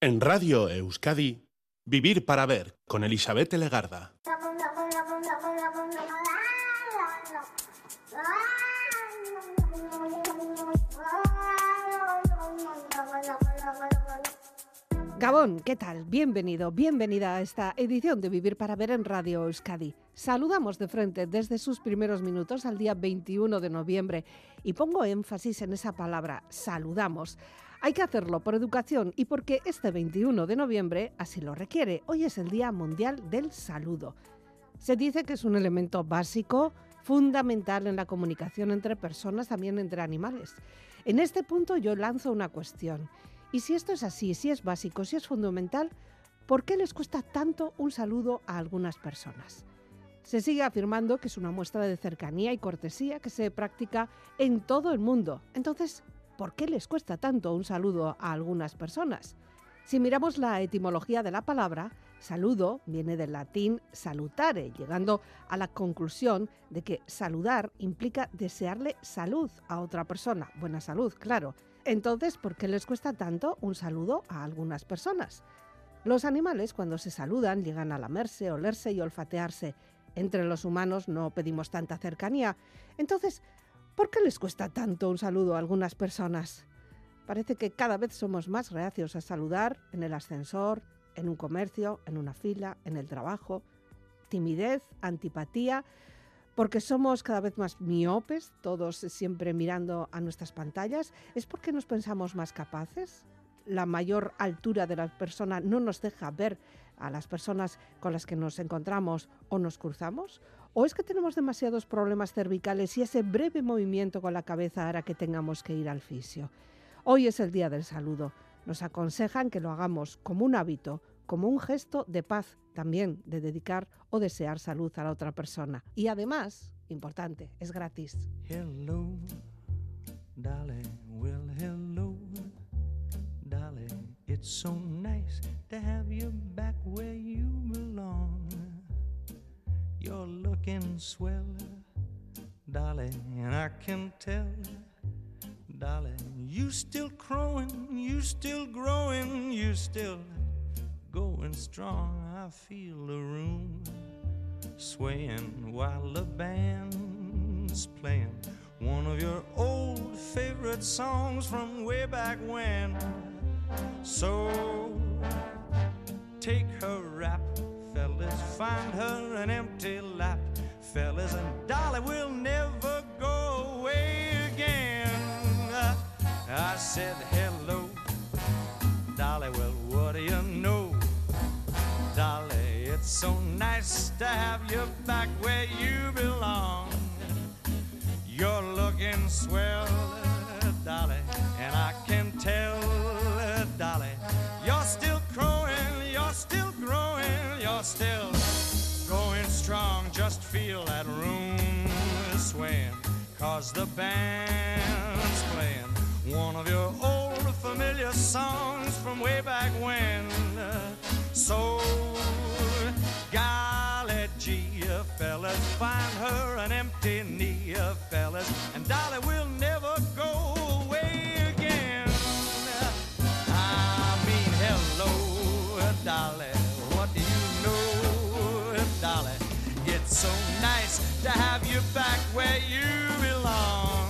En Radio Euskadi, Vivir para Ver con Elizabeth Legarda. Gabón, ¿qué tal? Bienvenido, bienvenida a esta edición de Vivir para Ver en Radio Euskadi. Saludamos de frente desde sus primeros minutos al día 21 de noviembre y pongo énfasis en esa palabra, saludamos. Hay que hacerlo por educación y porque este 21 de noviembre así lo requiere. Hoy es el Día Mundial del Saludo. Se dice que es un elemento básico, fundamental en la comunicación entre personas, también entre animales. En este punto yo lanzo una cuestión. Y si esto es así, si es básico, si es fundamental, ¿por qué les cuesta tanto un saludo a algunas personas? Se sigue afirmando que es una muestra de cercanía y cortesía que se practica en todo el mundo. Entonces, ¿por qué les cuesta tanto un saludo a algunas personas? Si miramos la etimología de la palabra, saludo viene del latín salutare, llegando a la conclusión de que saludar implica desearle salud a otra persona, buena salud, claro, entonces, ¿por qué les cuesta tanto un saludo a algunas personas? Los animales cuando se saludan llegan a lamerse, olerse y olfatearse. Entre los humanos no pedimos tanta cercanía. Entonces, ¿por qué les cuesta tanto un saludo a algunas personas? Parece que cada vez somos más reacios a saludar en el ascensor, en un comercio, en una fila, en el trabajo. Timidez, antipatía, porque somos cada vez más miopes, todos siempre mirando a nuestras pantallas, es porque nos pensamos más capaces. La mayor altura de la persona no nos deja ver a las personas con las que nos encontramos o nos cruzamos. ¿O es que tenemos demasiados problemas cervicales y ese breve movimiento con la cabeza hará que tengamos que ir al fisio? Hoy es el día del saludo. Nos aconsejan que lo hagamos como un hábito, como un gesto de paz también, de dedicar o desear salud a la otra persona. Y además, importante, es gratis. Hello, darling, well, hello, darling. It's so nice to have you back where you belong. You're looking swell, darling, and I can tell. Darling, you still crowing, you still growing, you still going strong. I feel the room swaying while the band's playing one of your old favorite songs from way back when. So take her rap, fellas, find her an empty lap, fellas, and Dolly will never go away again. Uh, I said hello, Dolly, well, what do you know? Dolly. It's so nice to have you back where you belong. You're looking swell, still going strong. Just feel that room swaying, cause the band's playing one of your old familiar songs from way back when. Where you belong.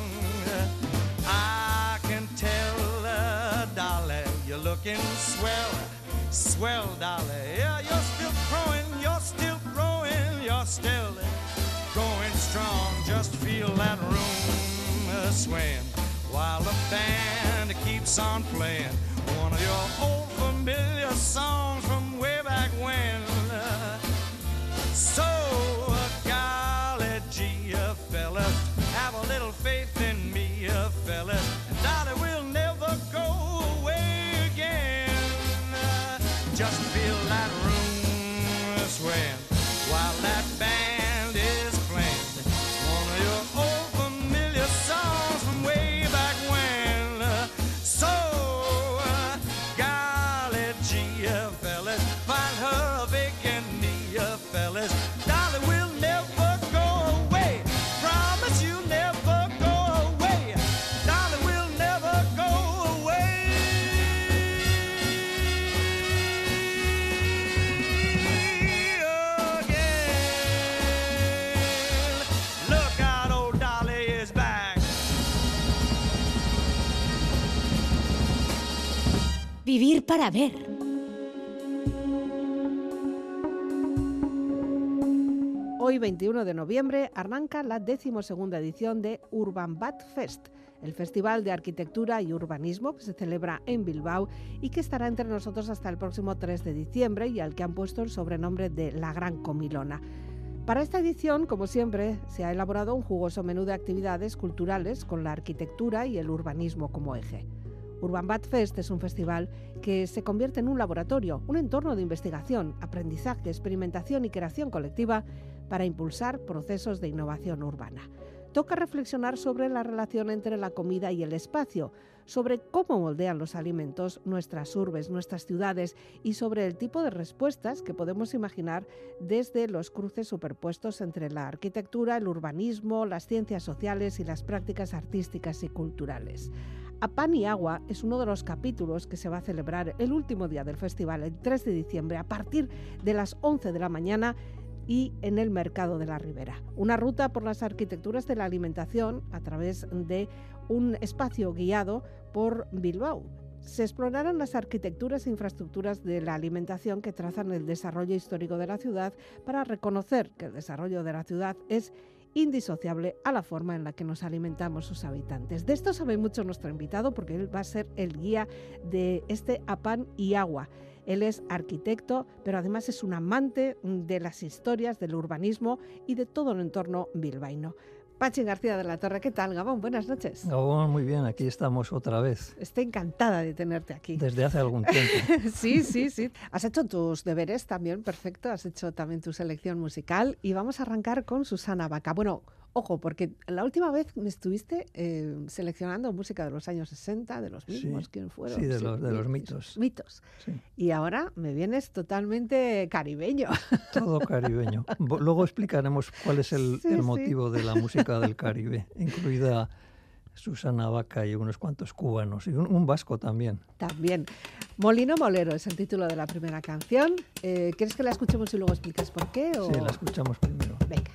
I can tell, uh, Dolly, you're looking swell swell, dolly. Yeah, you're still growing, you're still growing, you're still going strong. Just feel that room uh, swaying while the band keeps on playing one of your old familiar songs from way back when. So, Vivir para ver. Hoy, 21 de noviembre, arranca la decimosegunda edición de Urban Bat Fest, el Festival de Arquitectura y Urbanismo que se celebra en Bilbao y que estará entre nosotros hasta el próximo 3 de diciembre y al que han puesto el sobrenombre de La Gran Comilona. Para esta edición, como siempre, se ha elaborado un jugoso menú de actividades culturales con la arquitectura y el urbanismo como eje. Urban Bat Fest es un festival que se convierte en un laboratorio, un entorno de investigación, aprendizaje, experimentación y creación colectiva para impulsar procesos de innovación urbana. Toca reflexionar sobre la relación entre la comida y el espacio, sobre cómo moldean los alimentos nuestras urbes, nuestras ciudades y sobre el tipo de respuestas que podemos imaginar desde los cruces superpuestos entre la arquitectura, el urbanismo, las ciencias sociales y las prácticas artísticas y culturales. A Pan y Agua es uno de los capítulos que se va a celebrar el último día del festival, el 3 de diciembre, a partir de las 11 de la mañana y en el Mercado de la Ribera. Una ruta por las arquitecturas de la alimentación a través de un espacio guiado por Bilbao. Se explorarán las arquitecturas e infraestructuras de la alimentación que trazan el desarrollo histórico de la ciudad para reconocer que el desarrollo de la ciudad es indisociable a la forma en la que nos alimentamos sus habitantes. De esto sabe mucho nuestro invitado porque él va a ser el guía de este Apan y Agua. Él es arquitecto, pero además es un amante de las historias, del urbanismo y de todo el entorno bilbaíno. Pachi García de la Torre, ¿qué tal, Gabón? Buenas noches. Gabón, muy bien, aquí estamos otra vez. Estoy encantada de tenerte aquí. Desde hace algún tiempo. sí, sí, sí. Has hecho tus deberes también, perfecto. Has hecho también tu selección musical y vamos a arrancar con Susana Vaca. Bueno, Ojo, porque la última vez me estuviste eh, seleccionando música de los años 60, de los mismos, ¿quién fueron? Sí, de, los, de los mitos. Mitos. Y ahora me vienes totalmente caribeño. Todo caribeño. Luego explicaremos cuál es el, motivo de la música del Caribe, incluida Susana Vaca y unos cuantos cubanos, y un, vasco también. También. Molino Molero es el título de la primera canción. Eh, ¿Quieres que la escuchemos y luego explicas por qué? Sí, la escuchamos primero. Venga.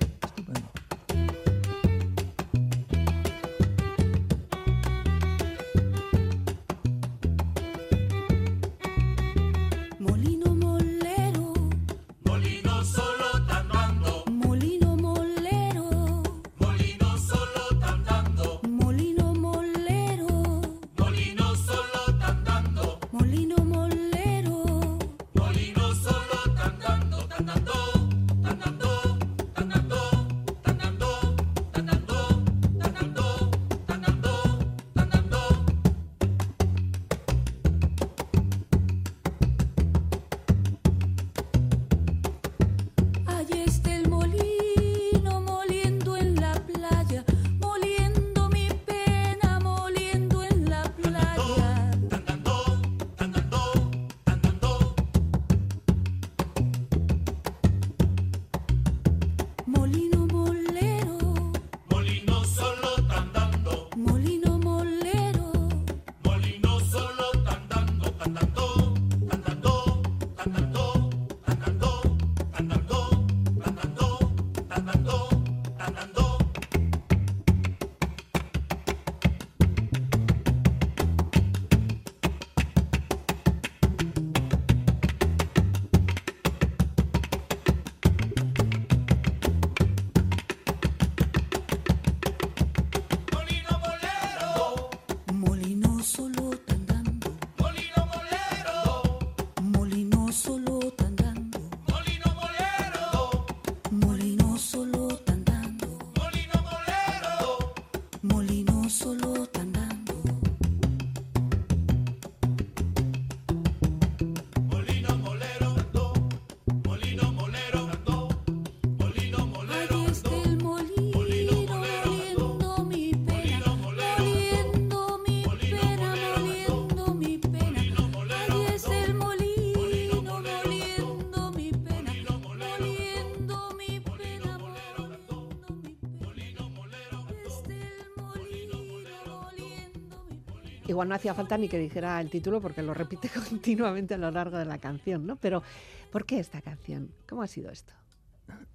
Igual no hacía falta ni que dijera el título porque lo repite continuamente a lo largo de la canción, ¿no? Pero, ¿por qué esta canción? ¿Cómo ha sido esto?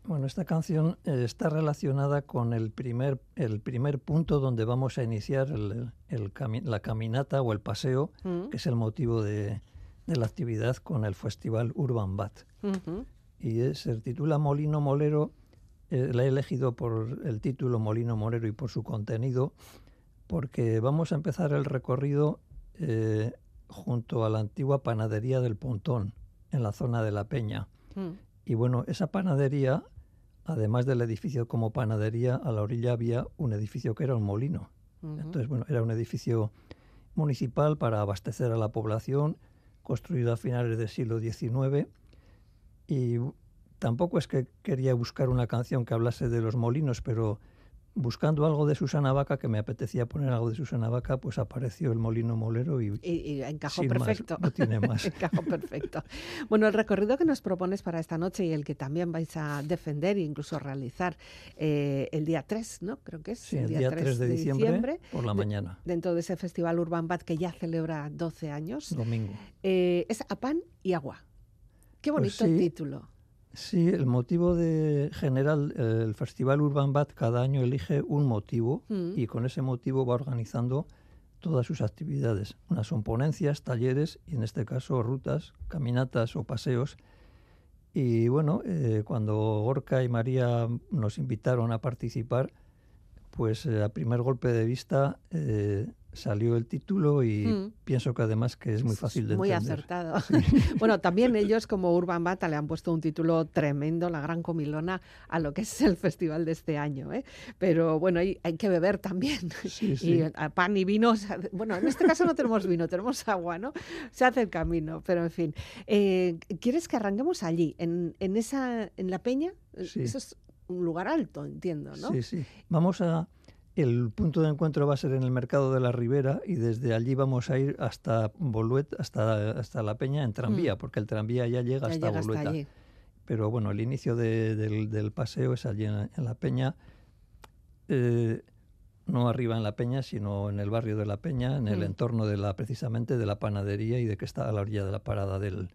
Bueno, esta canción eh, está relacionada con el primer, el primer punto donde vamos a iniciar el, la caminata o el paseo, mm. que es el motivo de, de la actividad con el Festival Urban Bat. Y se titula Molino Molero, eh, la he elegido por el título Molino Molero y por su contenido, porque vamos a empezar el recorrido eh, junto a la antigua panadería del Pontón, en la zona de La Peña. Mm. Y bueno, esa panadería, además del edificio como panadería, a la orilla había un edificio que era un molino. Entonces, bueno, era un edificio municipal para abastecer a la población, construido a finales del siglo XIX. Y tampoco es que quería buscar una canción que hablase de los molinos, pero buscando algo de Susana Vaca, que me apetecía poner algo de Susana Vaca, pues apareció el molino molero y, y, encajó perfecto. no tiene más. encajó perfecto. Bueno, el recorrido que nos propones para esta noche y el que también vais a defender e incluso realizar eh, el día 3, ¿no? Creo que es. Sí, el, día, 3, de, diciembre, por la mañana. dentro de ese festival Urban Bad que ya celebra 12 años. Domingo. Eh, es a pan y agua. Qué pues bonito título. Sí, el motivo de general, el Festival Urban Bat cada año elige un motivo mm. y con ese motivo va organizando todas sus actividades. Unas son ponencias, talleres y en este caso rutas, caminatas o paseos. Y bueno, eh, cuando Gorka y María nos invitaron a participar, pues eh, a primer golpe de vista eh, salió el título y mm. pienso que además que es muy fácil de muy entender. Muy acertado. bueno, también ellos como Urban Bata le han puesto un título tremendo, la gran comilona, a lo que es el festival de este año. ¿eh? Pero bueno, hay, hay, que beber también. y pan y vino, bueno, en este caso no tenemos vino, tenemos agua, ¿no? Se hace el camino, pero en fin. Eh, ¿Quieres que arranquemos allí, en, en, esa, en la peña? Eso es un lugar alto, entiendo, ¿no? Sí, sí. Vamos a el punto de encuentro va a ser en el mercado de la Ribera y desde allí vamos a ir hasta Boluet, hasta, hasta La Peña en tranvía, mm. porque el tranvía ya llega hasta Bolueta. Pero bueno, el inicio del, paseo es allí en, La Peña, eh, no arriba en La Peña, sino en el barrio de La Peña, en el mm. entorno de la precisamente de la panadería y de que está a la orilla de la parada del,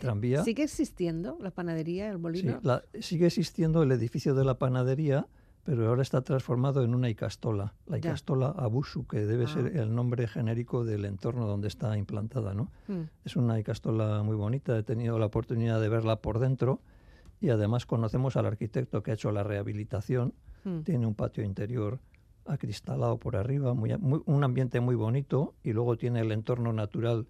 tranvía. ¿Sigue existiendo la panadería, el molino? Sí, sigue existiendo el edificio de la panadería pero ahora está transformado en una icastola, la icastola Abusu, que debe ser ah. el nombre genérico del entorno donde está implantada, ¿no? Mm. Es una icastola muy bonita, he tenido la oportunidad de verla por dentro y además conocemos al arquitecto que ha hecho la rehabilitación, mm. tiene un patio interior acristalado por arriba, muy, un ambiente muy bonito y luego tiene el entorno natural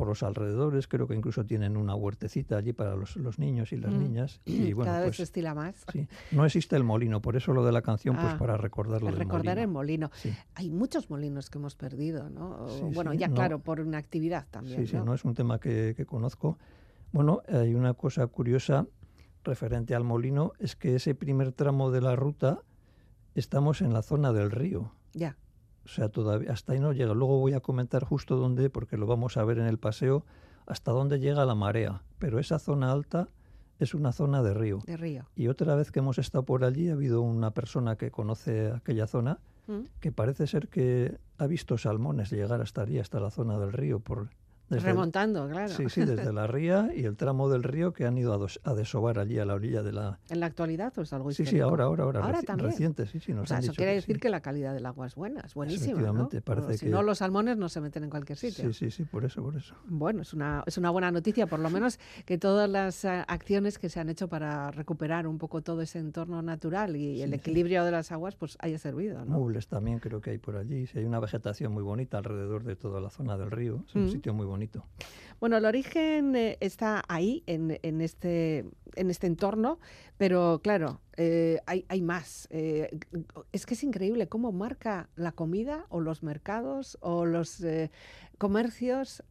por los alrededores, creo que incluso tienen una huertecita allí para los, niños y las mm. niñas. Y bueno, Cada vez se estila más. Sí. No existe el molino, por eso lo de la canción, pues ah, para recordarlo recordar el molino. Hay muchos molinos que hemos perdido, ¿no? bueno, ya claro, por una actividad también. Sí, sí, no es un tema que, que conozco. Bueno, hay una cosa curiosa referente al molino, es que ese primer tramo de la ruta estamos en la zona del río. Ya. O sea, todavía hasta ahí no llega. Luego voy a comentar justo dónde, porque lo vamos a ver en el paseo, hasta dónde llega la marea. Pero esa zona alta es una zona de río. De río. Y otra vez que hemos estado por allí, ha habido una persona que conoce aquella zona, mm. que parece ser que ha visto salmones llegar hasta allí, hasta la zona del río, por Remontando, claro. Sí, sí, desde la ría y el tramo del río que han ido a, desovar allí a la orilla de la... ¿En la actualidad o es algo Sí, sí, ahora, ahora, ahora. ¿Ahora también? Reciente, sí, sí. o sea, eso quiere decir que la calidad del agua es buena, es buenísima, ¿no? parece si no, los salmones no se meten en cualquier sitio. Sí, sí, sí, por eso, por eso. Bueno, es una, es una buena noticia, por lo menos que todas las eh, acciones que se han hecho para recuperar un poco todo ese entorno natural y el equilibrio de las aguas, pues haya servido, ¿no? Mubles también creo que hay por allí. hay una vegetación muy bonita alrededor de toda la zona del río. Es un mm. sitio muy bonito. Bueno, el origen eh, está ahí, en, este, en este entorno, pero claro, eh, hay, más. Eh, es que es increíble cómo marca la comida o los mercados o los comercios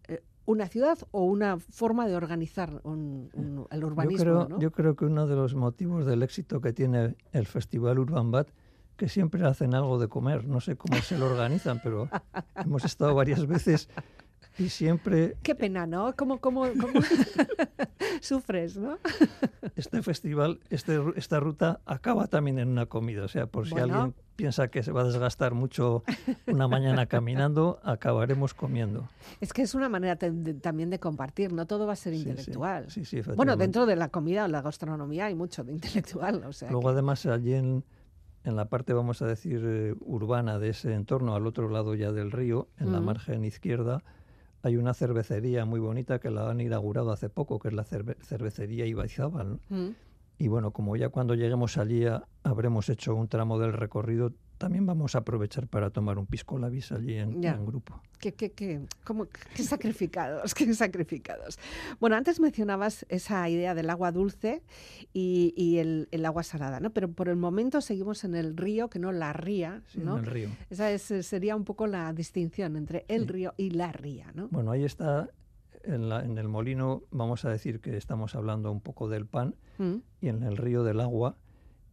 una ciudad o una forma de organizar el urbanismo. Yo creo, yo creo que uno de los motivos del éxito que tiene el Festival Urban Bat que siempre hacen algo de comer. No sé cómo se lo organizan, pero hemos estado varias veces y siempre... Qué pena, ¿no? ¿Cómo, cómo, sufres, no? este festival, este, esta ruta acaba también en una comida. O sea, por si alguien piensa que se va a desgastar mucho una mañana caminando, acabaremos comiendo. Es que es una manera también de compartir, no todo va a ser intelectual. Sí, sí, bueno, dentro de la comida o la gastronomía hay mucho de intelectual. O sea Luego, además, allí en, en la parte, vamos a decir, eh, urbana de ese entorno, al otro lado ya del río, en la margen izquierda, hay una cervecería muy bonita que la han inaugurado hace poco, que es la cervecería Ibaizábal. Mm. Y bueno, como ya cuando lleguemos allí habremos hecho un tramo del recorrido, también vamos a aprovechar para tomar un pisco labis allí en, grupo. ¿Qué, qué, qué, qué sacrificados, qué sacrificados. Bueno, antes mencionabas esa idea del agua dulce y, el, agua salada, ¿no? Pero por el momento seguimos en el río, que no la ría, ¿no? en el río. Esa sería un poco la distinción entre el río y la ría, ¿no? Bueno, ahí está en, el molino vamos a decir que estamos hablando un poco del pan mm. y en el río del agua.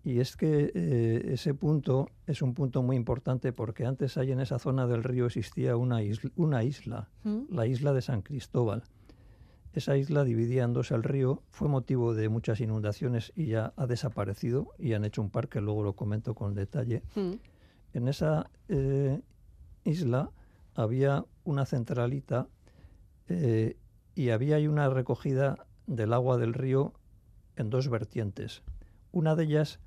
Y es que eh, ese punto es un punto muy importante porque antes ahí en esa zona del río existía una isla, una isla mm. la isla de San Cristóbal. Esa isla dividía en dos el río, fue motivo de muchas inundaciones y ya ha desaparecido y han hecho un parque, luego lo comento con detalle. Mm. En esa eh, isla había una centralita eh, y había ahí una recogida del agua del río en dos vertientes. Una de ellas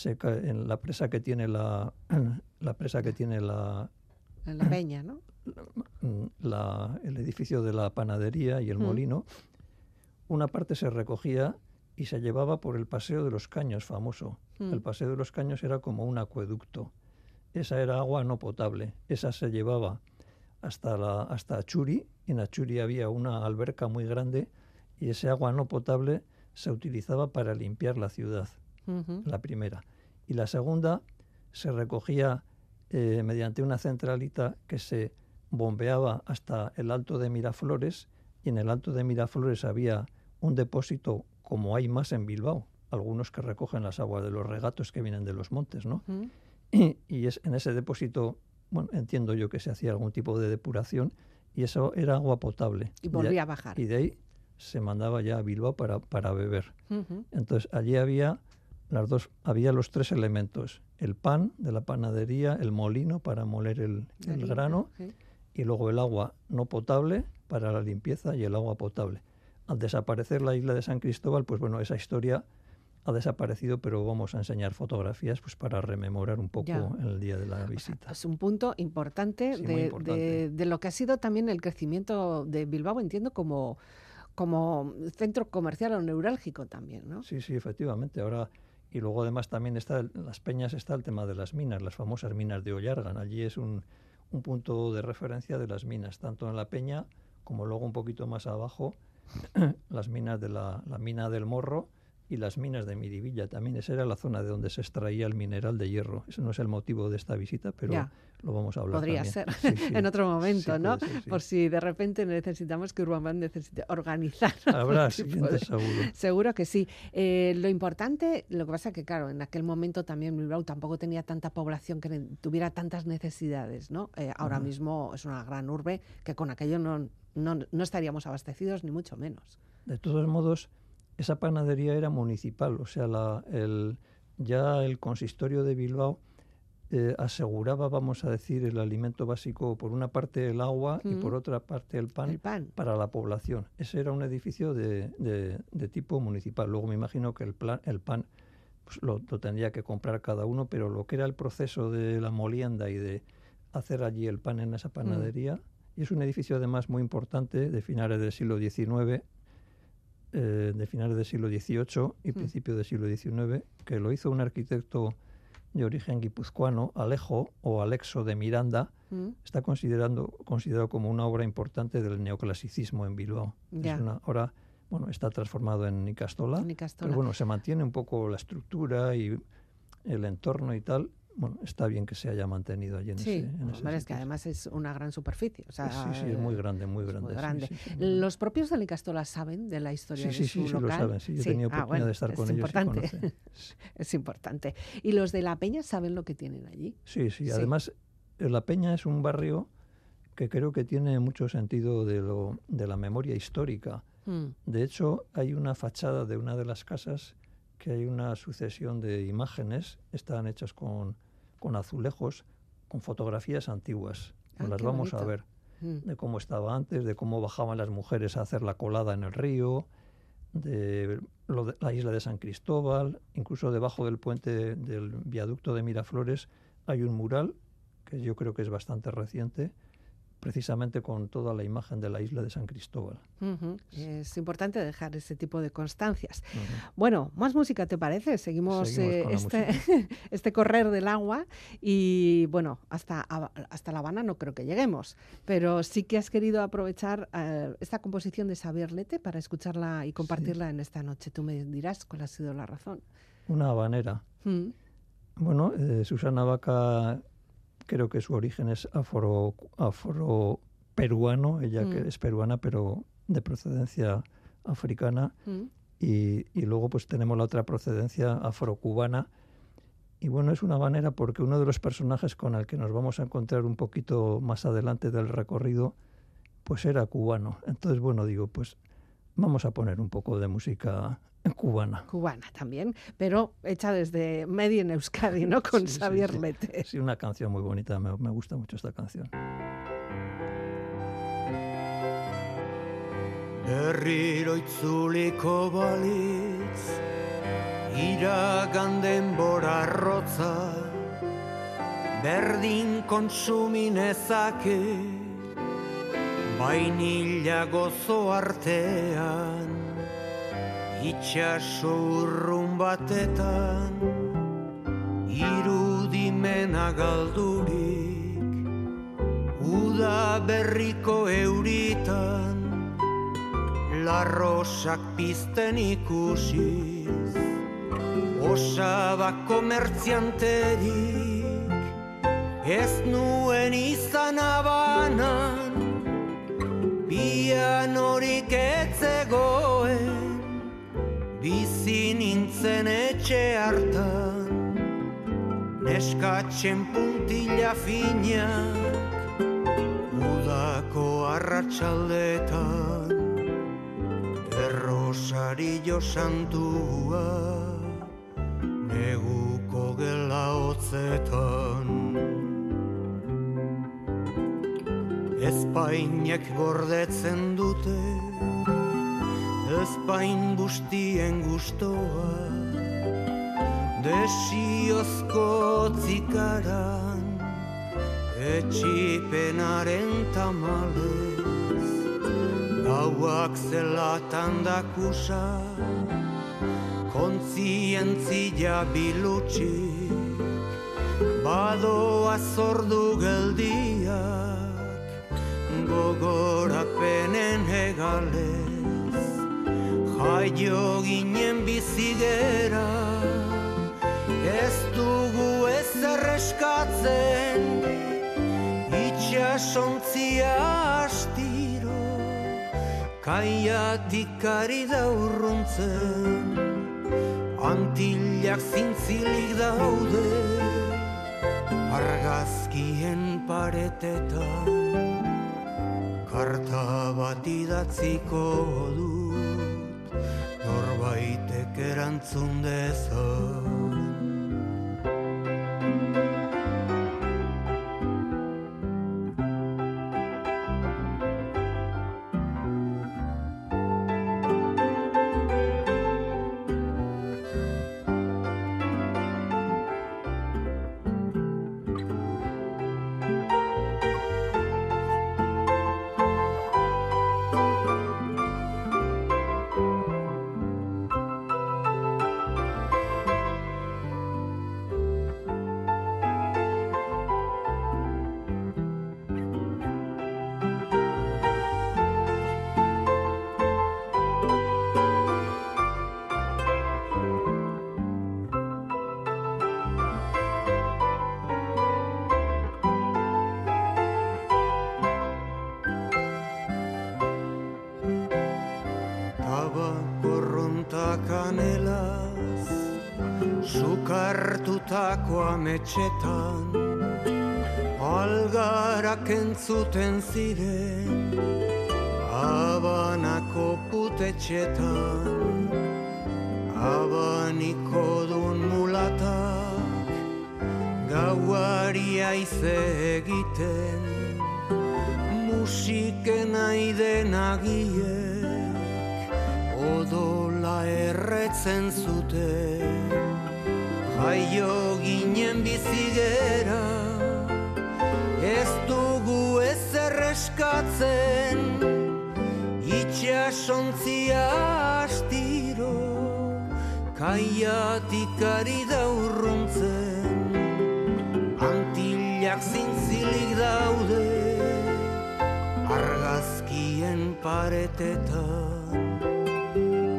se en la presa que tiene la, la presa que tiene la en la peña, ¿no? el edificio de la panadería y el molino. Una parte se recogía y se llevaba por el paseo de los caños famoso. El paseo de los caños era como un acueducto. Esa era agua no potable. Esa se llevaba hasta, la, hasta Achuri. En Achuri había una alberca muy grande y ese agua no potable se utilizaba para limpiar la ciudad, la primera. Y la segunda se recogía eh, mediante una centralita que se bombeaba hasta el Alto de Miraflores y en el Alto de Miraflores había un depósito como hay más en Bilbao, algunos que recogen las aguas de los regatos que vienen de los montes, ¿no? y, y, es en ese depósito bueno, entiendo yo que se hacía algún tipo de depuración y eso era agua potable. Y volvía a bajar. Y de ahí se mandaba ya a Bilbao para, para beber. Entonces allí había las dos, había los tres elementos, el pan de la panadería, el molino para moler el, grano y luego el agua no potable para la limpieza y el agua potable. Al desaparecer la isla de San Cristóbal, pues bueno, esa historia ha desaparecido, pero vamos a enseñar fotografías pues para rememorar un poco el día de la visita. Es un punto importante, de, lo que ha sido también el crecimiento de Bilbao, entiendo, como, como centro comercial o neurálgico también, ¿no? Sí, sí, efectivamente. Ahora y luego además también está en las peñas está el tema de las minas, las famosas minas de Ollargan. Allí es un, un punto de referencia de las minas, tanto en la peña como luego un poquito más abajo las minas de la, la mina del Morro y las minas de Miribilla también. Esa era la zona de donde se extraía el mineral de hierro. Ese no es el motivo de esta visita, pero lo vamos a hablar. Podría ser en otro momento, ¿no? Por si de repente necesitamos que Urban necesite organizar. Habrá, siguiente seguro. Seguro que sí. Eh, lo importante, lo que pasa es que, claro, en aquel momento también Bilbao tampoco tenía tanta población que tuviera tantas necesidades, ¿no? Eh, ahora mismo es una gran urbe que con aquello no, no, no estaríamos abastecidos, ni mucho menos. De todos modos, esa panadería era municipal, o sea, la, el, ya el consistorio de Bilbao eh, aseguraba, vamos a decir, el alimento básico, por una parte el agua y por otra parte el pan, para la población. Ese era un edificio de, de, tipo municipal. Luego me imagino que el, plan, el pan pues, lo, tendría que comprar cada uno, pero lo que era el proceso de la molienda y de hacer allí el pan en esa mm. panadería, y es un edificio además muy importante de finales del siglo XIX, eh, de finales del siglo XVIII y mm. principios del siglo XIX, que lo hizo un arquitecto de origen guipuzcoano, Alejo o Alexo de Miranda, mm. está considerando, considerado como una obra importante del neoclasicismo en Bilbao. Es una, ahora bueno, está transformado en Nicastola, pero bueno, se mantiene un poco la estructura y el entorno y tal, bueno, está bien que se haya mantenido allí en sí, ese, en es que además es una gran superficie. sí, sí, es muy grande, muy grande. ¿Los propios de Licastola saben de la historia de su sí, local? Sí, lo saben, sí, yo he tenido ah, oportunidad de estar con ellos importante. es importante. ¿Y los de La Peña saben lo que tienen allí? Sí, sí, además eh, La Peña es un barrio que creo que tiene mucho sentido de, lo, de la memoria histórica. Mm. De hecho, hay una fachada de una de las casas que hay una sucesión de imágenes, están hechas con con azulejos, con fotografías antiguas. Ah, las vamos a ver mm. de cómo estaba antes, de cómo bajaban las mujeres a hacer la colada en el río, de, la isla de San Cristóbal, incluso debajo del puente del viaducto de Miraflores hay un mural que yo creo que es bastante reciente, precisamente con toda la imagen de la isla de San Cristóbal. Es importante dejar ese tipo de constancias. Bueno, más música, ¿te parece? Seguimos, eh, este, este correr del agua y bueno, hasta, hasta La Habana no creo que lleguemos, pero sí que has querido aprovechar eh, esta composición de Xavier Lete para escucharla y compartirla en esta noche. Tú me dirás cuál ha sido la razón. Una habanera. Mm. Bueno, eh, Susana Vaca creo que su origen es afro, afro peruano, ella que mm. es peruana pero de procedencia africana mm. y, y, luego pues tenemos la otra procedencia afrocubana y bueno, es una manera porque uno de los personajes con el que nos vamos a encontrar un poquito más adelante del recorrido pues era cubano. Entonces, bueno, digo, pues vamos a poner un poco de música cubana. Cubana también, pero hecha desde Medi en Euskadi, ¿no? Con Xavier Lete. Sí, una canción muy bonita, me, me gusta mucho esta canción. Berriro itzuliko balitz Iragan denbora rotza Berdin kontsuminezake Bainila gozo artean Itxaso urrun batetan Irudimena galdurik. Uda berriko euritan Larrosak pizten ikusiz. Osaba komertzianterik Ez nuen izan abanan Pianorik etzegoen bizi nintzen etxe hartan neskatzen puntila finak udako arratsaldetan errosario santua neguko gela hotzetan. Espainek gordetzen dute ezpain bustien gustoa Desiozko zikaran Etxipenaren tamalez. Gauak zelatan dakusa Kontzientzia bilutsi Badoa zordu geldiak Gogorapenen hegalez Jaio ginen bizigera Ez dugu ez erreskatzen Itxasontzia astiro Kaiatik ari da urruntzen Antillak zintzilik daude Argazkien paretetan Karta bat idatziko du erantzun dezan. Ametxetan Algarak entzuten ziren Abanako putetxetan Abaniko dun mulatak Gauari aize egiten Musiken aiden agiek Odola erretzen zuten Jaio ginen bizigera Ez dugu ez eskatzen Itxasontzia astiro. Kaiatik ari da urruntzen. Antillak zintzilik daude. Argazkien paretetan.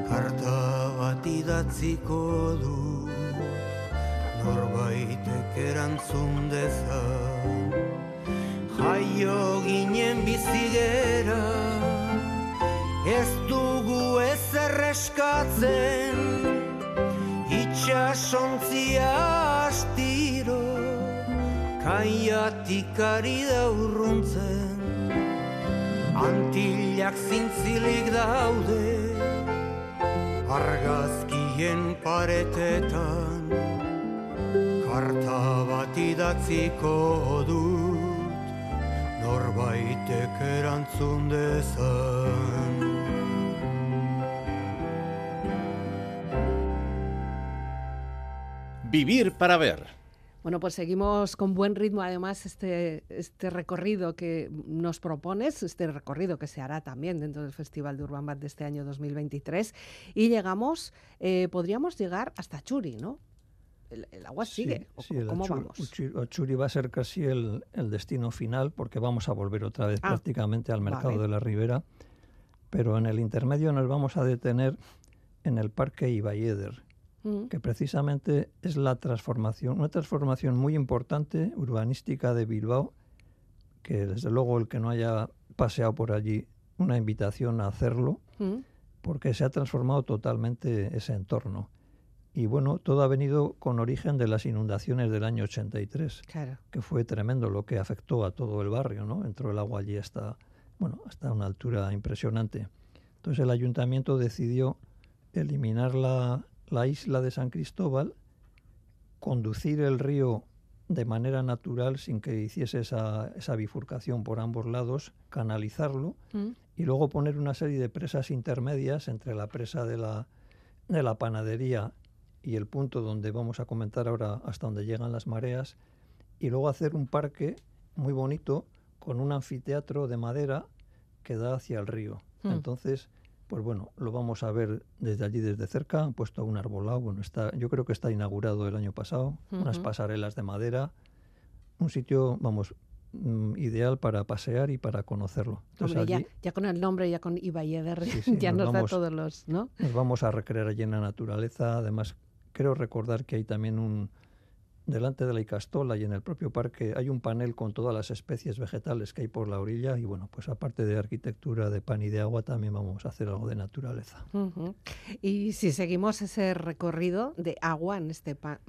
Karta bat idatziko du Norbaitek erantzun dezan. Jaio ginen bizigera Ez dugu ez erreskatzen Itxasontzia astiro Kaiatik ari da urruntzen. Antillak zintzilik daude Argazkien paretetan Karta bat idatziko dut norbaitek erantzun dezan. Vivir para ver. Bueno, pues seguimos con buen ritmo, además, este, este recorrido que nos propones, este recorrido que se hará también dentro del Festival de Urban Bat de este año 2023. Y llegamos, eh, podríamos llegar hasta Churi, ¿no? El, agua sigue. ¿Cómo vamos? Churi va a ser casi el, destino final porque vamos a volver otra vez ah, prácticamente al mercado de la Ribera. Pero en el intermedio nos vamos a detener en el Parque Iballeder, mm. que precisamente es la transformación, una transformación muy importante urbanística de Bilbao, que desde luego el que no haya paseado por allí, una invitación a hacerlo, mm. porque se ha transformado totalmente ese entorno. Y bueno, todo ha venido con origen de las inundaciones del año 83, que fue tremendo lo que afectó a todo el barrio, ¿no? Entró el agua allí hasta, bueno, hasta una altura impresionante. Entonces el ayuntamiento decidió eliminar la, la isla de San Cristóbal, conducir el río de manera natural sin que hiciese esa, esa bifurcación por ambos lados, canalizarlo mm. y luego poner una serie de presas intermedias entre la presa de la, de la panadería y el punto donde vamos a comentar ahora hasta donde llegan las mareas, y luego hacer un parque muy bonito con un anfiteatro de madera que da hacia el río. Hmm. Entonces, pues bueno, lo vamos a ver desde allí, desde cerca. Han puesto un arbolado, bueno, está, yo creo que está inaugurado el año pasado, unas pasarelas de madera, un sitio, vamos, mm, ideal para pasear y para conocerlo. Hombre, ya, ya, con el nombre, ya con Iballeder, ya nos, da todos los, ¿no? Nos vamos a recrear allí en la naturaleza, además creo recordar que hay también un, delante de la Icastola y en el propio parque hay un panel con todas las especies vegetales que hay por la orilla y bueno, pues aparte de arquitectura de pan y de agua también vamos a hacer algo de naturaleza. Y si seguimos ese recorrido de agua en este pan,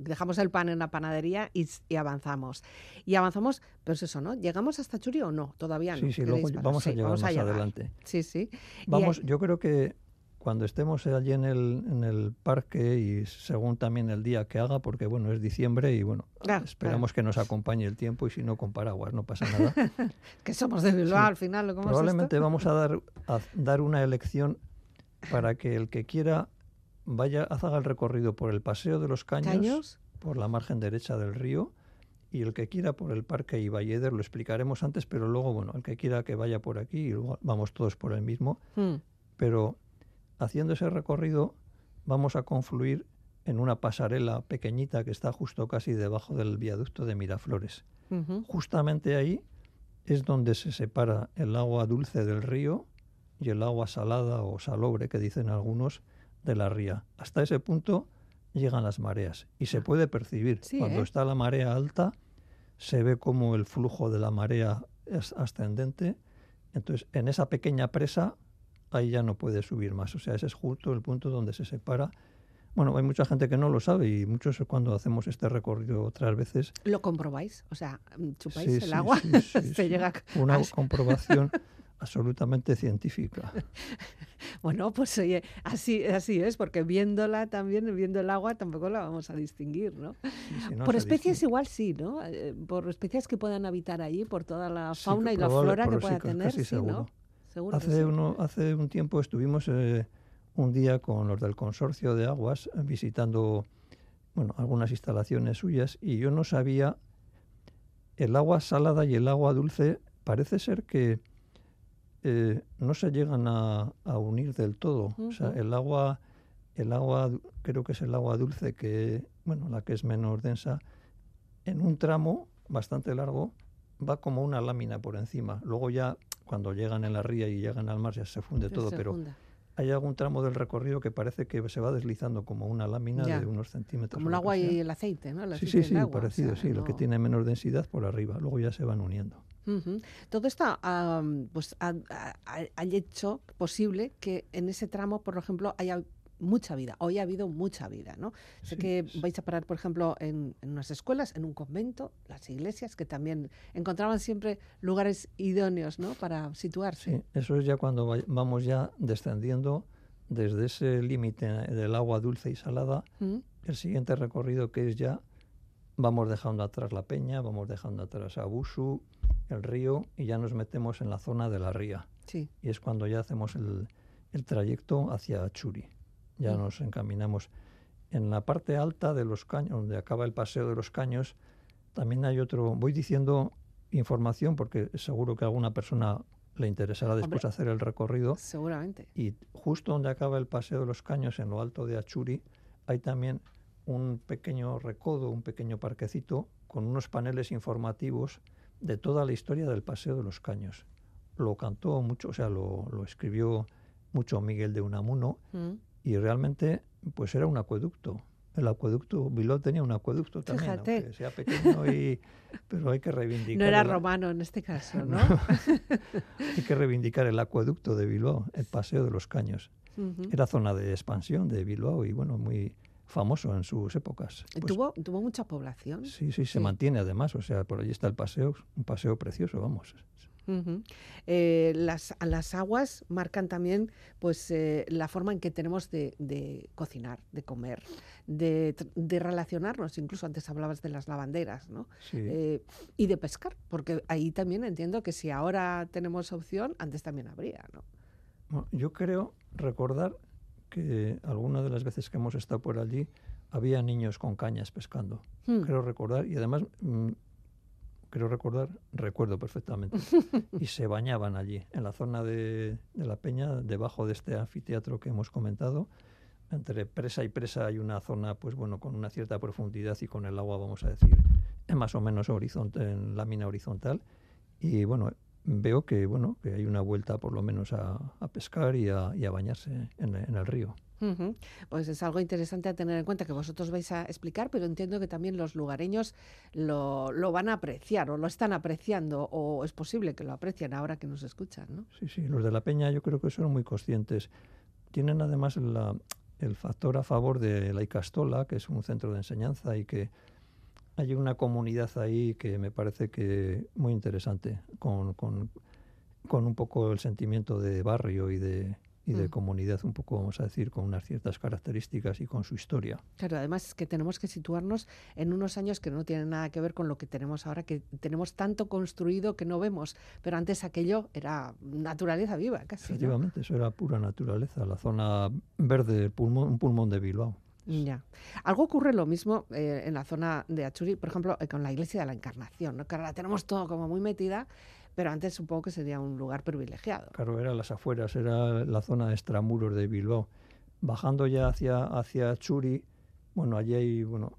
dejamos el pan en la panadería y, avanzamos. Y avanzamos, pero es eso, ¿no? ¿Llegamos hasta Churi o no? Todavía no. Sí, sí, luego vamos a llegar más adelante. Sí, sí. Vamos, yo creo que cuando estemos allí en el, en el parque y según también el día que haga, porque bueno, es diciembre y bueno, esperamos que nos acompañe el tiempo y si no con paraguas, no pasa nada. que somos de Bilbao al final. ¿cómo Probablemente vamos a dar, a dar una elección para que el que quiera vaya, haga el recorrido por el Paseo de los Caños, por la margen derecha del río, y el que quiera por el Parque Iballeder, lo explicaremos antes, pero luego, bueno, el que quiera que vaya por aquí, y luego vamos todos por el mismo, hmm. pero haciendo ese recorrido vamos a confluir en una pasarela pequeñita que está justo casi debajo del viaducto de Miraflores. Justamente ahí es donde se separa el agua dulce del río y el agua salada o salobre, que dicen algunos, de la ría. Hasta ese punto llegan las mareas y se puede percibir. Cuando ¿eh? está la marea alta, se ve como el flujo de la marea es ascendente. Entonces, en esa pequeña presa ahí ya no puede subir más. O sea, ese es justo el punto donde se separa. Bueno, hay mucha gente que no lo sabe y muchos cuando hacemos este recorrido otras veces... ¿Lo comprobáis? O sea, chupáis el agua, se llega Una comprobación absolutamente científica. bueno, pues oye, así, así es, porque viéndola también, viendo el agua, tampoco la vamos a distinguir, ¿no? por especies igual sí, ¿no? Eh, por especies que puedan habitar allí, por toda la fauna y la flora que pueda tener, sí, ¿no? Hace, uno, hace un tiempo estuvimos eh, un día con los del consorcio de aguas visitando bueno, algunas instalaciones suyas y yo no sabía el agua salada y el agua dulce parece ser que eh, no se llegan a, unir del todo. O sea, el agua, el agua, creo que es el agua dulce, que, bueno, la que es menos densa, en un tramo bastante largo va como una lámina por encima. Luego ya, cuando llegan en la ría y llegan al mar, ya se funde todo, pero hay algún tramo del recorrido que parece que se va deslizando como una lámina de unos centímetros. Como el agua y el aceite, ¿no? sí, sí, sí, parecido, sí, lo que tiene menos densidad por arriba, luego ya se van uniendo. Todo esto pues, ha, hecho posible que en ese tramo, por ejemplo, haya mucha vida. Hoy ha habido mucha vida, ¿no? sé que vais a parar, por ejemplo, en, unas escuelas, en un convento, las iglesias, que también encontraban siempre lugares idóneos, ¿no? Para situarse. Sí, eso es ya cuando vamos ya descendiendo desde ese límite del agua dulce y salada, el siguiente recorrido que es ya vamos dejando atrás la peña, vamos dejando atrás Abusu, el río y ya nos metemos en la zona de la ría. Sí. Y es cuando ya hacemos el, trayecto hacia Churi. Ya nos encaminamos. En la parte alta de los caños, donde acaba el paseo de los caños, también hay otro. Voy diciendo información porque seguro que a alguna persona le interesará después hacer el recorrido. Seguramente. Y justo donde acaba el paseo de los caños, en lo alto de Achuri, hay también un pequeño recodo, un pequeño parquecito con unos paneles informativos de toda la historia del Paseo de los Caños. Lo cantó mucho, o sea, lo, escribió mucho Miguel de Unamuno mm. Y realmente pues era un acueducto. El acueducto, Bilbao tenía un acueducto también, aunque sea pequeño, y, pero hay que reivindicar. No era romano en este caso, ¿no? hay que reivindicar el acueducto de Bilbao, el Paseo de los Caños. Era zona de expansión de Bilbao y bueno, muy, famoso en sus épocas. Pues ¿Tuvo, ¿Tuvo mucha población? Sí, sí, se mantiene además, o sea, por allí está el paseo, un paseo precioso, vamos. Eh, las, las aguas marcan también pues eh, la forma en que tenemos de, cocinar, de comer, de, relacionarnos. Incluso antes hablabas de las lavanderas, ¿no? Eh, y de pescar, porque ahí también entiendo que si ahora tenemos opción, antes también habría, ¿no? yo creo recordar que algunas de las veces que hemos estado por allí había niños con cañas pescando. Hmm. Creo recordar, y además mm, creo recordar, recuerdo perfectamente, y se bañaban allí, en la zona de, de, la peña, debajo de este anfiteatro que hemos comentado. Entre presa y presa hay una zona, pues bueno, con una cierta profundidad y con el agua, vamos a decir, más o menos horizonte, en lámina horizontal. Y bueno, veo que bueno que hay una vuelta por lo menos a, pescar y a, bañarse en, el río. Pues es algo interesante a tener en cuenta que vosotros vais a explicar, pero entiendo que también los lugareños lo, van a apreciar o lo están apreciando o es posible que lo aprecien ahora que nos escuchan, ¿no? Sí, sí, los de la Peña yo creo que son muy conscientes. Tienen además el factor a favor de la Icastola, que es un centro de enseñanza y que hay una comunidad ahí que me parece que muy interesante, con, con, un poco el sentimiento de barrio y de, y de mm. comunidad, un poco, vamos a decir, con unas ciertas características y con su historia. Claro, además es que tenemos que situarnos en unos años que no tienen nada que ver con lo que tenemos ahora, que tenemos tanto construido que no vemos, pero antes aquello era naturaleza viva, casi. Efectivamente, eso era pura naturaleza, la zona verde, pulmón, un pulmón de Bilbao. Ya. Algo ocurre lo mismo eh, en la zona de Achuri, por ejemplo, eh, con la iglesia de la Encarnación, ¿no? que ahora la tenemos todo como muy metida, pero antes supongo que sería un lugar privilegiado. Claro, era las afueras, era la zona de extramuros de Bilbao. Bajando ya hacia, hacia Achuri, bueno, allí hay, bueno,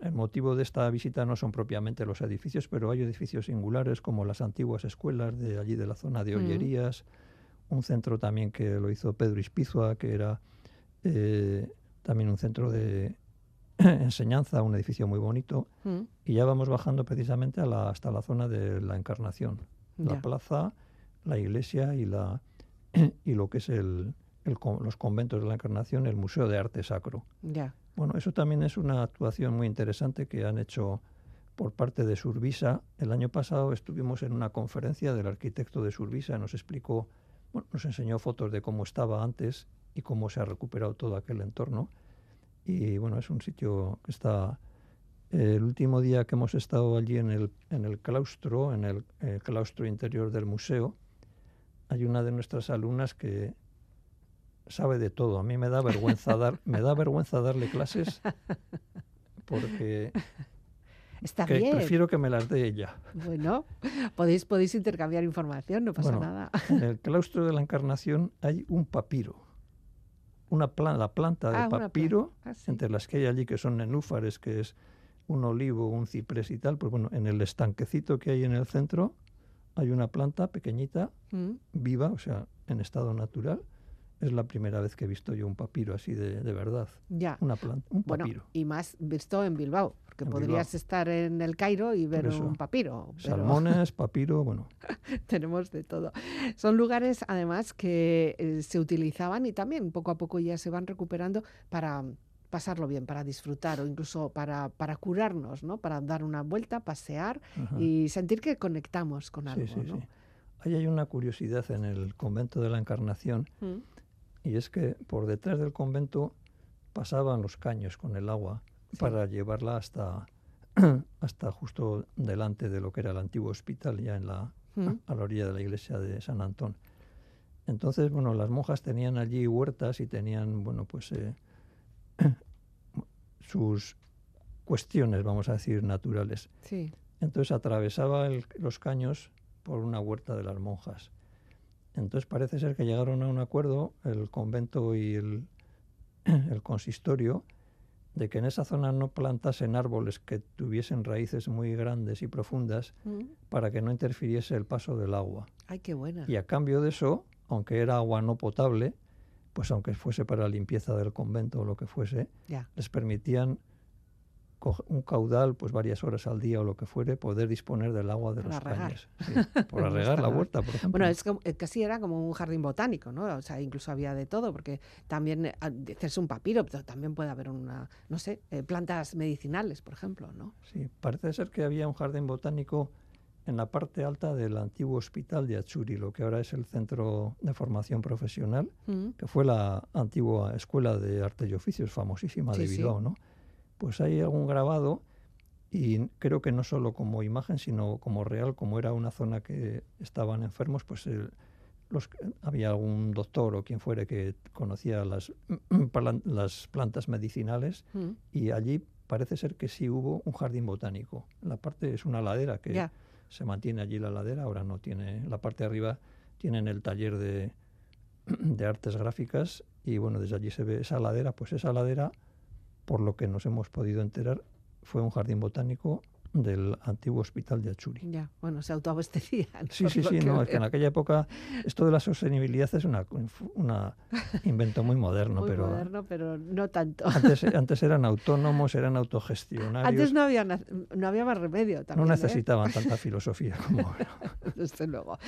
el motivo de esta visita no son propiamente los edificios, pero hay edificios singulares como las antiguas escuelas de allí de la zona de Ollerías, un centro también que lo hizo Pedro Ispizua, que era eh, también un centro de enseñanza, un edificio muy bonito, mm. y ya vamos bajando precisamente a la, hasta la zona de la Encarnación, la plaza, la iglesia y, la, y lo que es el, los conventos de la Encarnación, el Museo de Arte Sacro. Bueno, eso también es una actuación muy interesante que han hecho por parte de Survisa. El año pasado estuvimos en una conferencia del arquitecto de Survisa, nos explicó, bueno, nos enseñó fotos de cómo estaba antes y cómo se ha recuperado todo aquel entorno. Y bueno, es un sitio que está... el último día que hemos estado allí en el, en el claustro, en el, el claustro interior del museo, hay una de nuestras alumnas que sabe de todo. A mí me da vergüenza dar, me da vergüenza darle clases porque Está que bien. prefiero que me las dé ella. Bueno, podéis, podéis intercambiar información, no pasa Bueno, nada. En el claustro de la Encarnación hay un papiro. Una pla- la planta de Ah, planta. papiro, Ah, sí. entre las que hay allí, que son nenúfares, que es un olivo, un ciprés y tal, pues bueno, en el estanquecito que hay en el centro hay una planta pequeñita, Mm, viva, o sea, en estado natural. Es la primera vez que he visto yo un papiro así de, de verdad. Ya. Una planta, un Bueno, papiro. y más visto en Bilbao, porque En podrías Bilbao. estar en el Cairo y ver un papiro. pero Salmones, papiro, bueno, tenemos de todo. Son lugares, además, que eh, se utilizaban y también poco a poco ya se van recuperando para pasarlo bien, para disfrutar o incluso para, para curarnos, ¿no? Para dar una vuelta, pasear ajá. y sentir que conectamos con algo, sí, sí, ¿no? sí. Ahí hay una curiosidad en el convento de la Encarnación Mm, y es que por detrás del convento pasaban los caños con el agua Sí. para llevarla hasta, hasta justo delante de lo que era el antiguo hospital, ya en la, mm, a la orilla de la iglesia de San Antón. Entonces, bueno, las monjas tenían allí huertas y tenían, bueno, pues eh, sus cuestiones, vamos a decir, naturales. sí. Entonces atravesaba el- los caños por una huerta de las monjas. Entonces parece ser que llegaron a un acuerdo el convento y el, el consistorio de que en esa zona no plantasen árboles que tuviesen raíces muy grandes y profundas Mm, para que no interfiriese el paso del agua. Ay, qué buena. Y a cambio de eso, aunque era agua no potable, pues aunque fuese para la limpieza del convento o lo que fuese, les permitían un caudal, pues varias horas al día o lo que fuere, poder disponer del agua de Para los regar. caños. Sí, por No regar la huerta, por ejemplo. Bueno, es como, eh, casi era como un jardín botánico, ¿no? O sea, incluso había de todo, porque también eh, ah, dices un papiro, pero también puede haber una, no sé, eh, plantas medicinales, por ejemplo, ¿no? Sí, parece ser que había un jardín botánico en la parte alta del antiguo hospital de Achuri, lo que ahora es el centro de formación profesional, Mm, que fue la antigua escuela de arte y oficios famosísima de sí. Bilbao, ¿no? Pues hay algún grabado y creo que no solo como imagen, sino como real, como era una zona que estaban enfermos, pues el- los, había algún doctor o quien fuere que conocía las, las plantas medicinales mm, y allí parece ser que sí hubo un jardín botánico. La parte es una ladera que se mantiene allí la ladera, ahora no tiene, la parte de arriba tienen el taller de, de artes gráficas y bueno, desde allí se ve esa ladera, pues esa ladera, por lo que nos hemos podido enterar, fue un jardín botánico del antiguo hospital de Achuri. Ya, bueno, se autoabastecían. Sí, sí, sí, que no, es que en aquella época esto de la sostenibilidad es una, una invento muy moderno, Muy pero moderno, pero no tanto. antes, antes eran autónomos, eran autogestionarios. Antes no había, no había más remedio no también. ¿eh? necesitaban tanta filosofía como ahora. Desde luego.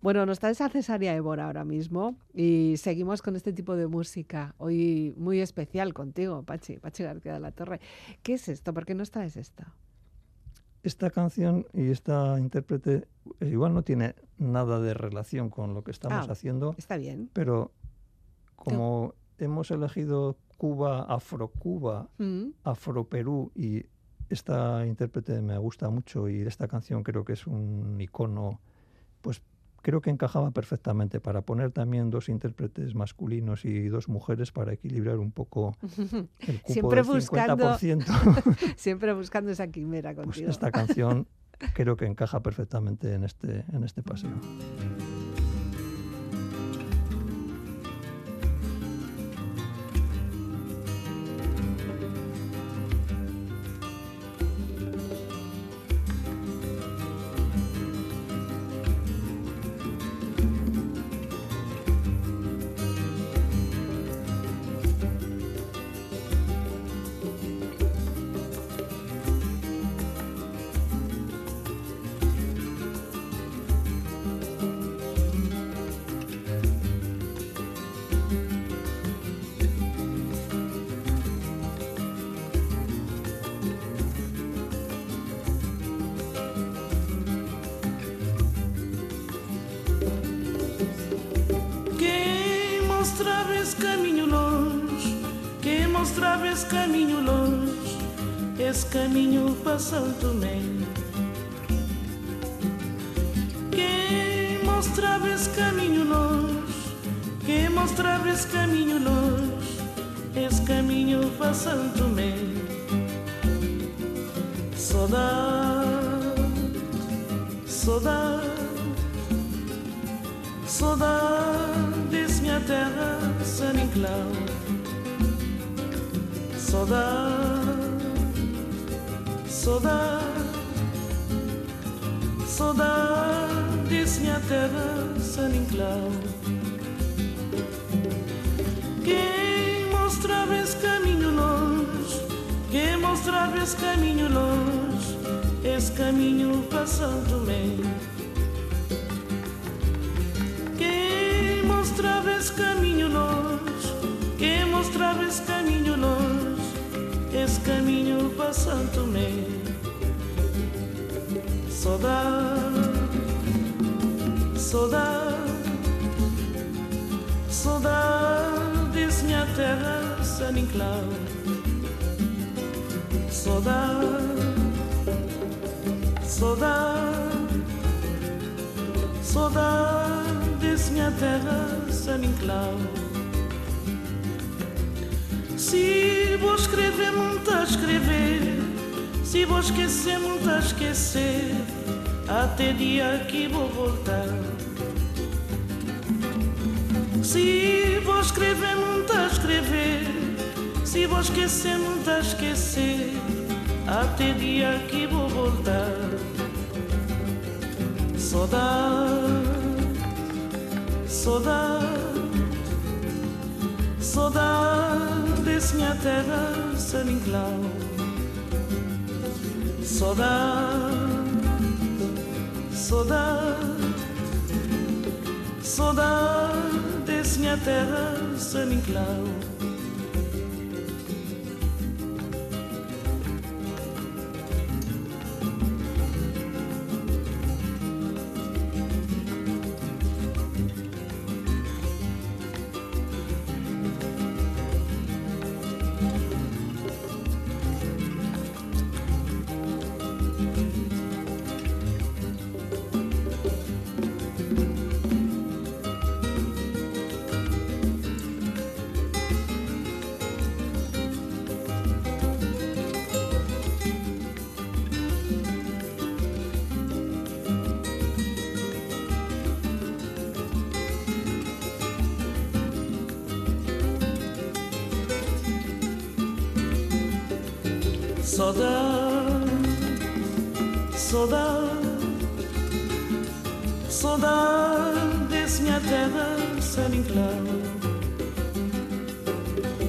Bueno, nos traes a Cesaria Évora ahora mismo y seguimos con este tipo de música. Hoy muy especial contigo, Pachi, Pachi García de la Torre. ¿Qué es esto? ¿Por qué nos traes esta? Esta canción y esta intérprete eh, igual no tiene nada de relación con lo que estamos Ah. haciendo, Está bien. pero como hemos elegido Cuba, Afrocuba, Mm, Afroperú y esta intérprete me gusta mucho y esta canción creo que es un icono, pues creo que encajaba perfectamente para poner también dos intérpretes masculinos y dos mujeres para equilibrar un poco el cupo Siempre del buscando 50%. Siempre buscando esa quimera Pues contigo. esta canción creo que encaja perfectamente en este, en este paseo. Que mostraves caminho longe, que mostraves caminho longe, esse caminho para Santo Tomé. Que mostraves caminho longe, que mostraves caminho longe, esse caminho para Santo Tomé. Saudade, saudade, saudade terrassen in cloud. Saudade, saudade, saudade, minha terra em cloud. Quem mostrava esse caminho longe, quem mostrava esse caminho longe, esse caminho passando meio esse caminho longe, quem mostrava esse caminho longe, esse caminho para Santo Tomé. Saudade, saudade, saudade desse minha terra sem enclave. Saudade, saudade, saudade desse minha terra Se vou escrever, muito a escrever. Se vou esquecer, muito a esquecer. Até dia que vou voltar. Se vou escrever, muito a escrever. Se vou esquecer, muito a esquecer. Até dia que vou voltar. Saudade, saudade, Saudades, minha terra, Seringal Saudade, saudade Saudades, minha terra, Seringal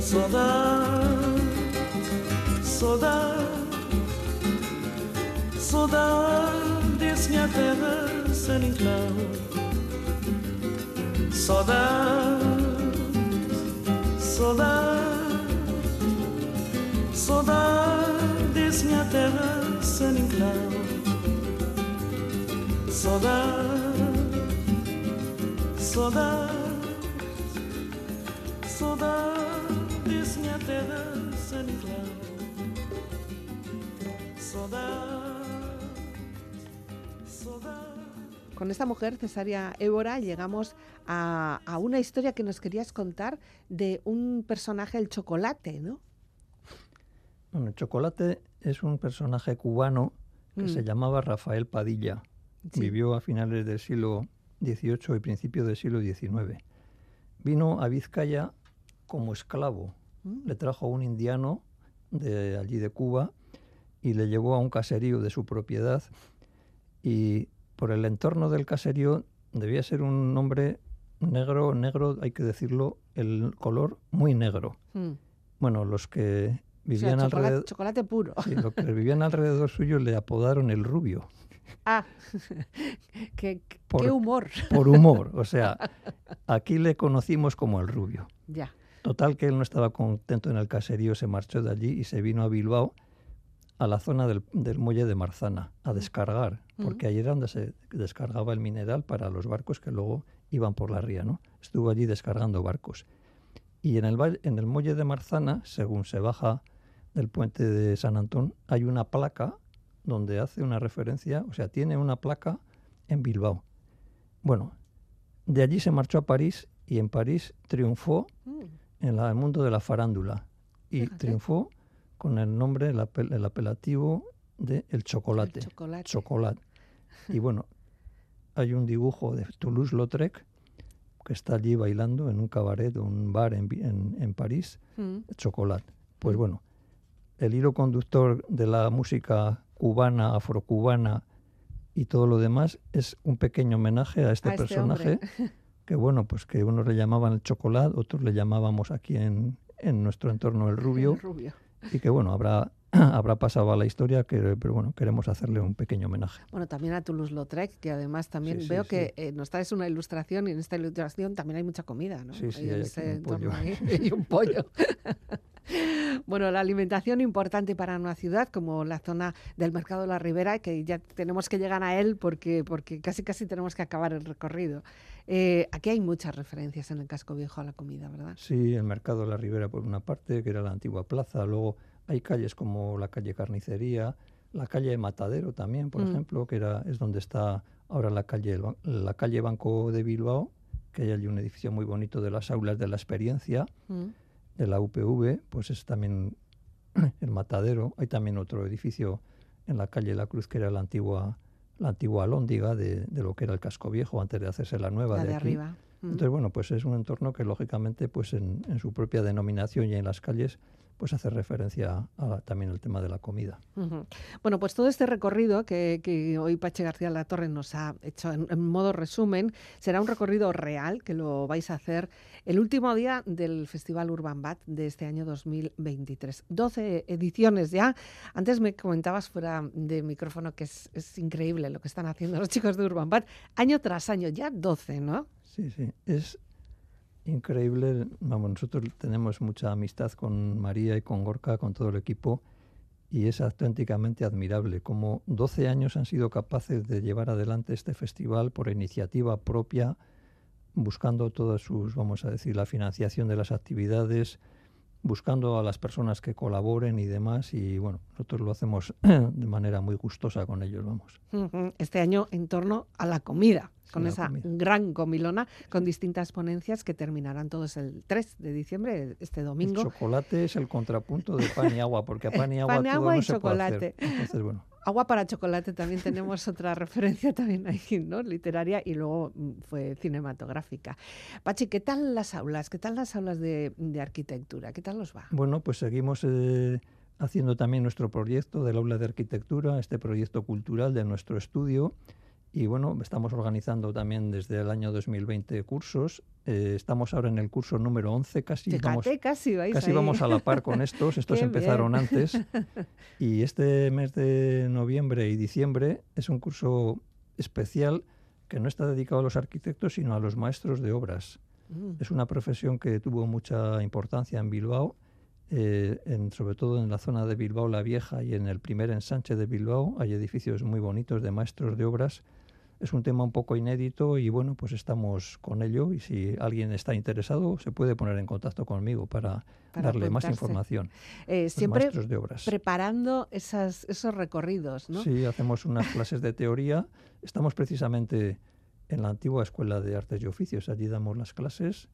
Saudade, saudade, saudade desse minha terra sem enclave. Saudade, saudade. Saudade desse minha terra sem Saudade, saudade, saudade Con esta mujer, Cesaria Évora, llegamos a, a una historia que nos querías contar de un personaje, el chocolate, ¿no? Bueno, Chocolate es un personaje cubano que se Mm. llamaba Rafael Padilla. Sí. Vivió a finales del siglo XVIII y principios del siglo XIX. Vino a Vizcaya como esclavo. Mm. Le trajo a un indiano de allí de Cuba y le llevó a un caserío de su propiedad. Y por el entorno del caserío debía ser un hombre negro, negro, hay que decirlo, el color muy negro. Mm. Bueno, los que O sea, vivían chocolate, alrededor... chocolate puro. Sí, los que vivían alrededor suyo le apodaron el rubio, Ah, qué, qué Por- humor. por humor. O sea, aquí le conocimos como el rubio. Ya. Total que él no estaba contento en el caserío, se marchó de allí y se vino a Bilbao, a la zona del, del muelle de Marzana, a descargar, porque allí era donde se descargaba el mineral para los barcos que luego iban por la ría, ¿no? Estuvo allí descargando barcos. Y en el, valle- en el muelle de Marzana, según se baja del puente de San Antón, hay una placa donde hace una referencia, o sea, tiene una placa en Bilbao. Bueno, de allí se marchó a París y en París triunfó Mm. En la- el mundo de la farándula y Fíjate. triunfó con el nombre, el, apel- el apelativo de el chocolate. El chocolate. Chocolate. Y bueno, hay un dibujo de Toulouse-Lautrec que está allí bailando en un cabaret o un bar en, en- en París, Mm. chocolate. Pues bueno, el hilo conductor de la música cubana, afrocubana y todo lo demás es un pequeño homenaje a este A este personaje. que bueno, pues que unos le llamaban el chocolate, otros le llamábamos aquí en, en nuestro entorno el rubio El rubio. y que bueno, habrá habrá pasado a la historia, que, pero bueno, queremos hacerle un pequeño homenaje. Bueno, también a Toulouse-Lautrec, que además también Sí, sí, veo sí. que eh, nos traes una ilustración y en esta ilustración también hay mucha comida, ¿no? Sí, sí, hay un pollo. ahí, y un pollo. Bueno, la alimentación importante para una ciudad como la zona del Mercado de la Ribera, que ya tenemos que llegar a él porque, porque casi casi tenemos que acabar el recorrido. Eh, aquí hay muchas referencias en el casco viejo a la comida, ¿verdad? Sí, el mercado de la Ribera por una parte, que era la antigua plaza, luego hay calles como la calle Carnicería, la calle Matadero también, por Mm. ejemplo, que era, es donde está ahora la calle, la calle Banco de Bilbao, que hay allí un edificio muy bonito de las aulas de la experiencia, Mm. De la UPV, pues es también el Matadero. Hay también otro edificio en la calle La Cruz, que era la antigua, la antigua alhóndiga de, de lo que era el casco viejo, antes de hacerse la nueva La de, de aquí. arriba. Mm. Entonces, bueno, pues es un entorno que lógicamente, pues en, en su propia denominación y en las calles, pues hace referencia a, también al tema de la comida. Bueno, pues todo este recorrido que, que hoy Pache García La Torre nos ha hecho en, en modo resumen será un recorrido real que lo vais a hacer el último día del Festival Urban Bat de este año 2023. 12 ediciones ya. Antes me comentabas fuera de micrófono que es, es increíble lo que están haciendo los chicos de Urban Bat año tras año, ya 12, ¿no? Sí, sí, es increíble. Vamos, nosotros tenemos mucha amistad con María y con Gorka, con todo el equipo, y es auténticamente admirable cómo 12 años han sido capaces de llevar adelante este festival por iniciativa propia, buscando todas sus, vamos a decir, la financiación de las actividades, buscando a las personas que colaboren y demás, y bueno, nosotros lo hacemos de manera muy gustosa con ellos, vamos. Este año en torno a la comida, con la esa comida. gran comilona, con distintas ponencias que terminarán todos el 3 de diciembre, este El domingo. chocolate es el contrapunto de pan y agua, porque a pan y agua Pan todo agua no y se puede hacer. chocolate. Entonces, bueno, Agua para chocolate también tenemos otra referencia también ahí, ¿no? Literaria y luego mm, fue cinematográfica. Pachi, ¿qué tal las aulas? ¿Qué tal las aulas de, arquitectura? ¿Qué tal los va? bueno, pues seguimos eh, haciendo también nuestro proyecto del aula de arquitectura, este proyecto cultural de nuestro estudio. Y bueno, estamos organizando también desde el año 2020 cursos. Eh, estamos ahora en el curso número 11, casi vamos, Fíjate, casi vais casi vamos a la par con estos. Estos Qué empezaron bien. antes. Y este mes de noviembre y diciembre es un curso especial que no está dedicado a los arquitectos, sino a los maestros de obras. Mm, Es una profesión que tuvo mucha importancia en Bilbao, eh, en- sobre todo en la zona de Bilbao la Vieja y en el primer ensanche de Bilbao. Hay edificios muy bonitos de maestros de obras. Es un tema un poco inédito y bueno, pues estamos con ello y si alguien está interesado se puede poner en contacto conmigo para, Para darle más información. eh, siempre maestros de obras. preparando esas, esos recorridos, ¿no? Sí, hacemos unas clases de teoría. Estamos precisamente en la antigua Escuela de Artes y Oficios. Allí damos las clases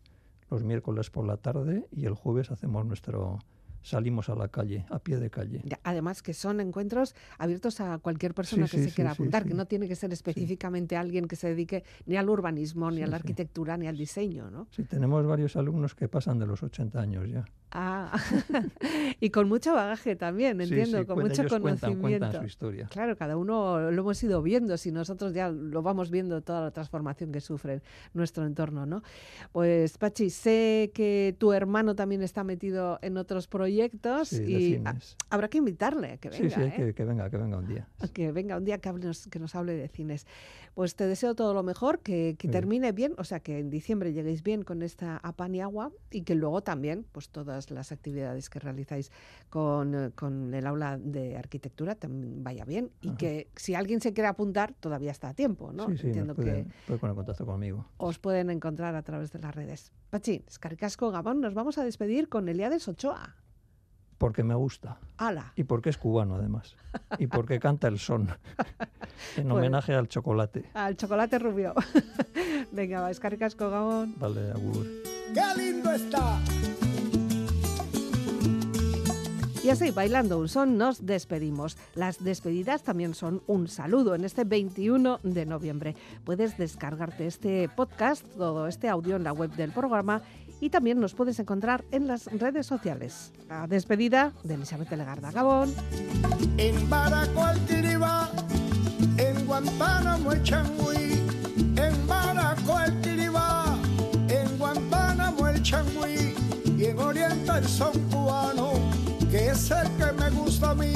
los miércoles por la tarde y el jueves hacemos nuestro salimos a la calle, a pie de calle. Además que son encuentros abiertos a cualquier persona Sí, que sí, se quiera sí, apuntar, que no tiene que ser específicamente alguien que se dedique ni al urbanismo, ni a la arquitectura, ni al diseño, ¿no? Sí, tenemos varios alumnos que pasan de los 80 años ya. Ah, y con mucho bagaje también, entiendo, sí, con mucho ellos cuentan- conocimiento. cuentan su historia. Claro, cada uno lo hemos ido viendo, si nosotros ya lo vamos viendo toda la transformación que sufre nuestro entorno, ¿no? Pues Pachi, sé que tu hermano también está metido en otros proyectos Sí, y a- habrá que invitarle, que venga, sí, sí, ¿eh? que, que venga, que venga un día. que venga un día que, hables- que nos hable de cines. Pues te deseo todo lo mejor, que, que termine bien, o sea, que en diciembre lleguéis bien con esta a pan y que luego también, pues todas las actividades que realizáis con, eh, con el aula de arquitectura también vaya bien y Ajá. que si alguien se quiere apuntar todavía está a tiempo, ¿no? sí, sí, Entiendo nos puede, que poner contacto conmigo. os pueden encontrar a través de las redes. Pachi, Escaricasco Gabón, nos vamos a despedir con Eliades Ochoa. Porque me gusta. ¡Hala! Y porque es cubano, además. Y porque canta el son. en pues homenaje al chocolate. Al chocolate rubio. Venga, va, escarcasco, Gabón. Vale, agur. ¡Qué lindo está! Y así, bailando un son, nos despedimos. Las despedidas también son un saludo en este 21 de noviembre. Puedes descargarte este podcast, todo este audio en la web del programa y también nos puedes encontrar en las redes sociales. La despedida de Elizabeth Legarda. Gabón. En Baracoaltiriba, en Guantánamo Changui, en Baracoaltiriba, en Guantánamo el Changui y en Oriental son cubano, que es el que me gusta a mí.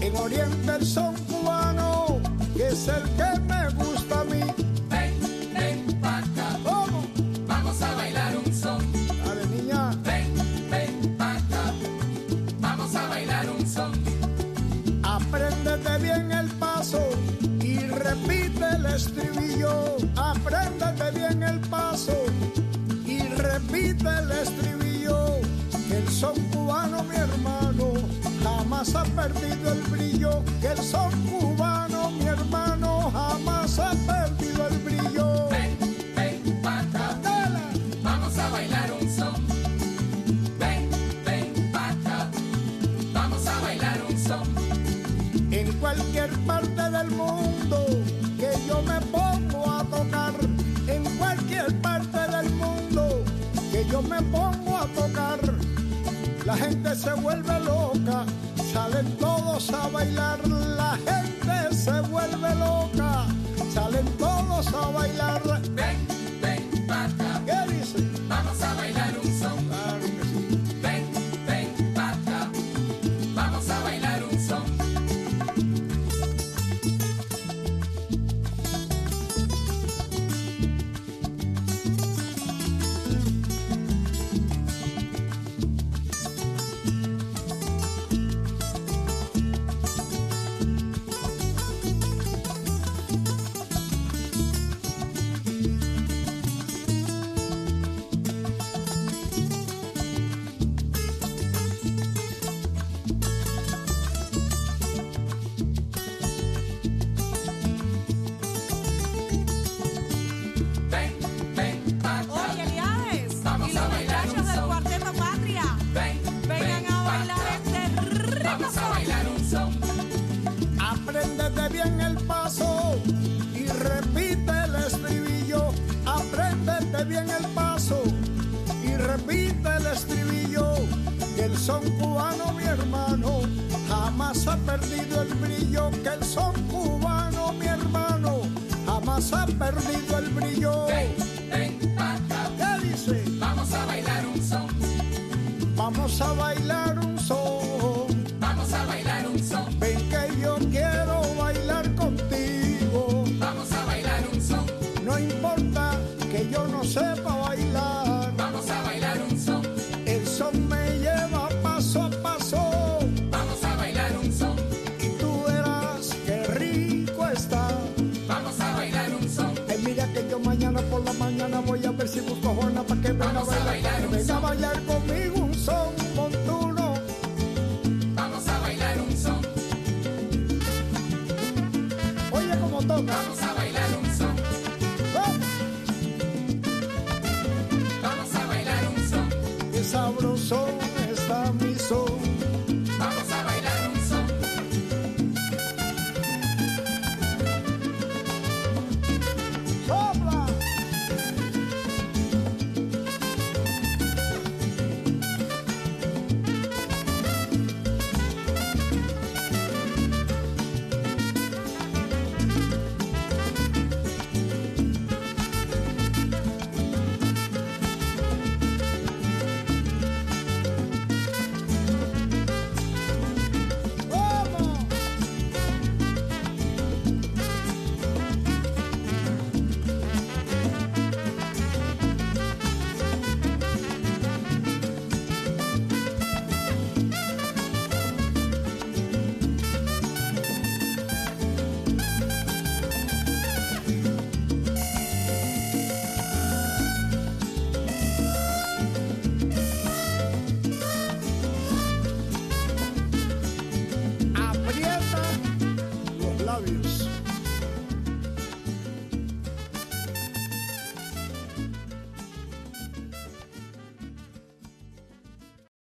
En Oriental son cubano, que es el que me gusta a mí. estribillo, apréndete bien el paso y repite el estribillo, que el son cubano, mi hermano, jamás ha perdido el brillo, que el son cubano, mi hermano, jamás ha perdido el brillo. Ven, ven, pata, vamos a bailar un son. Ven, ven, pata, vamos a bailar un son. En cualquier parte del mundo me pongo a tocar en cualquier parte del mundo que yo me pongo a tocar. La gente se vuelve loca salen todos a bailar.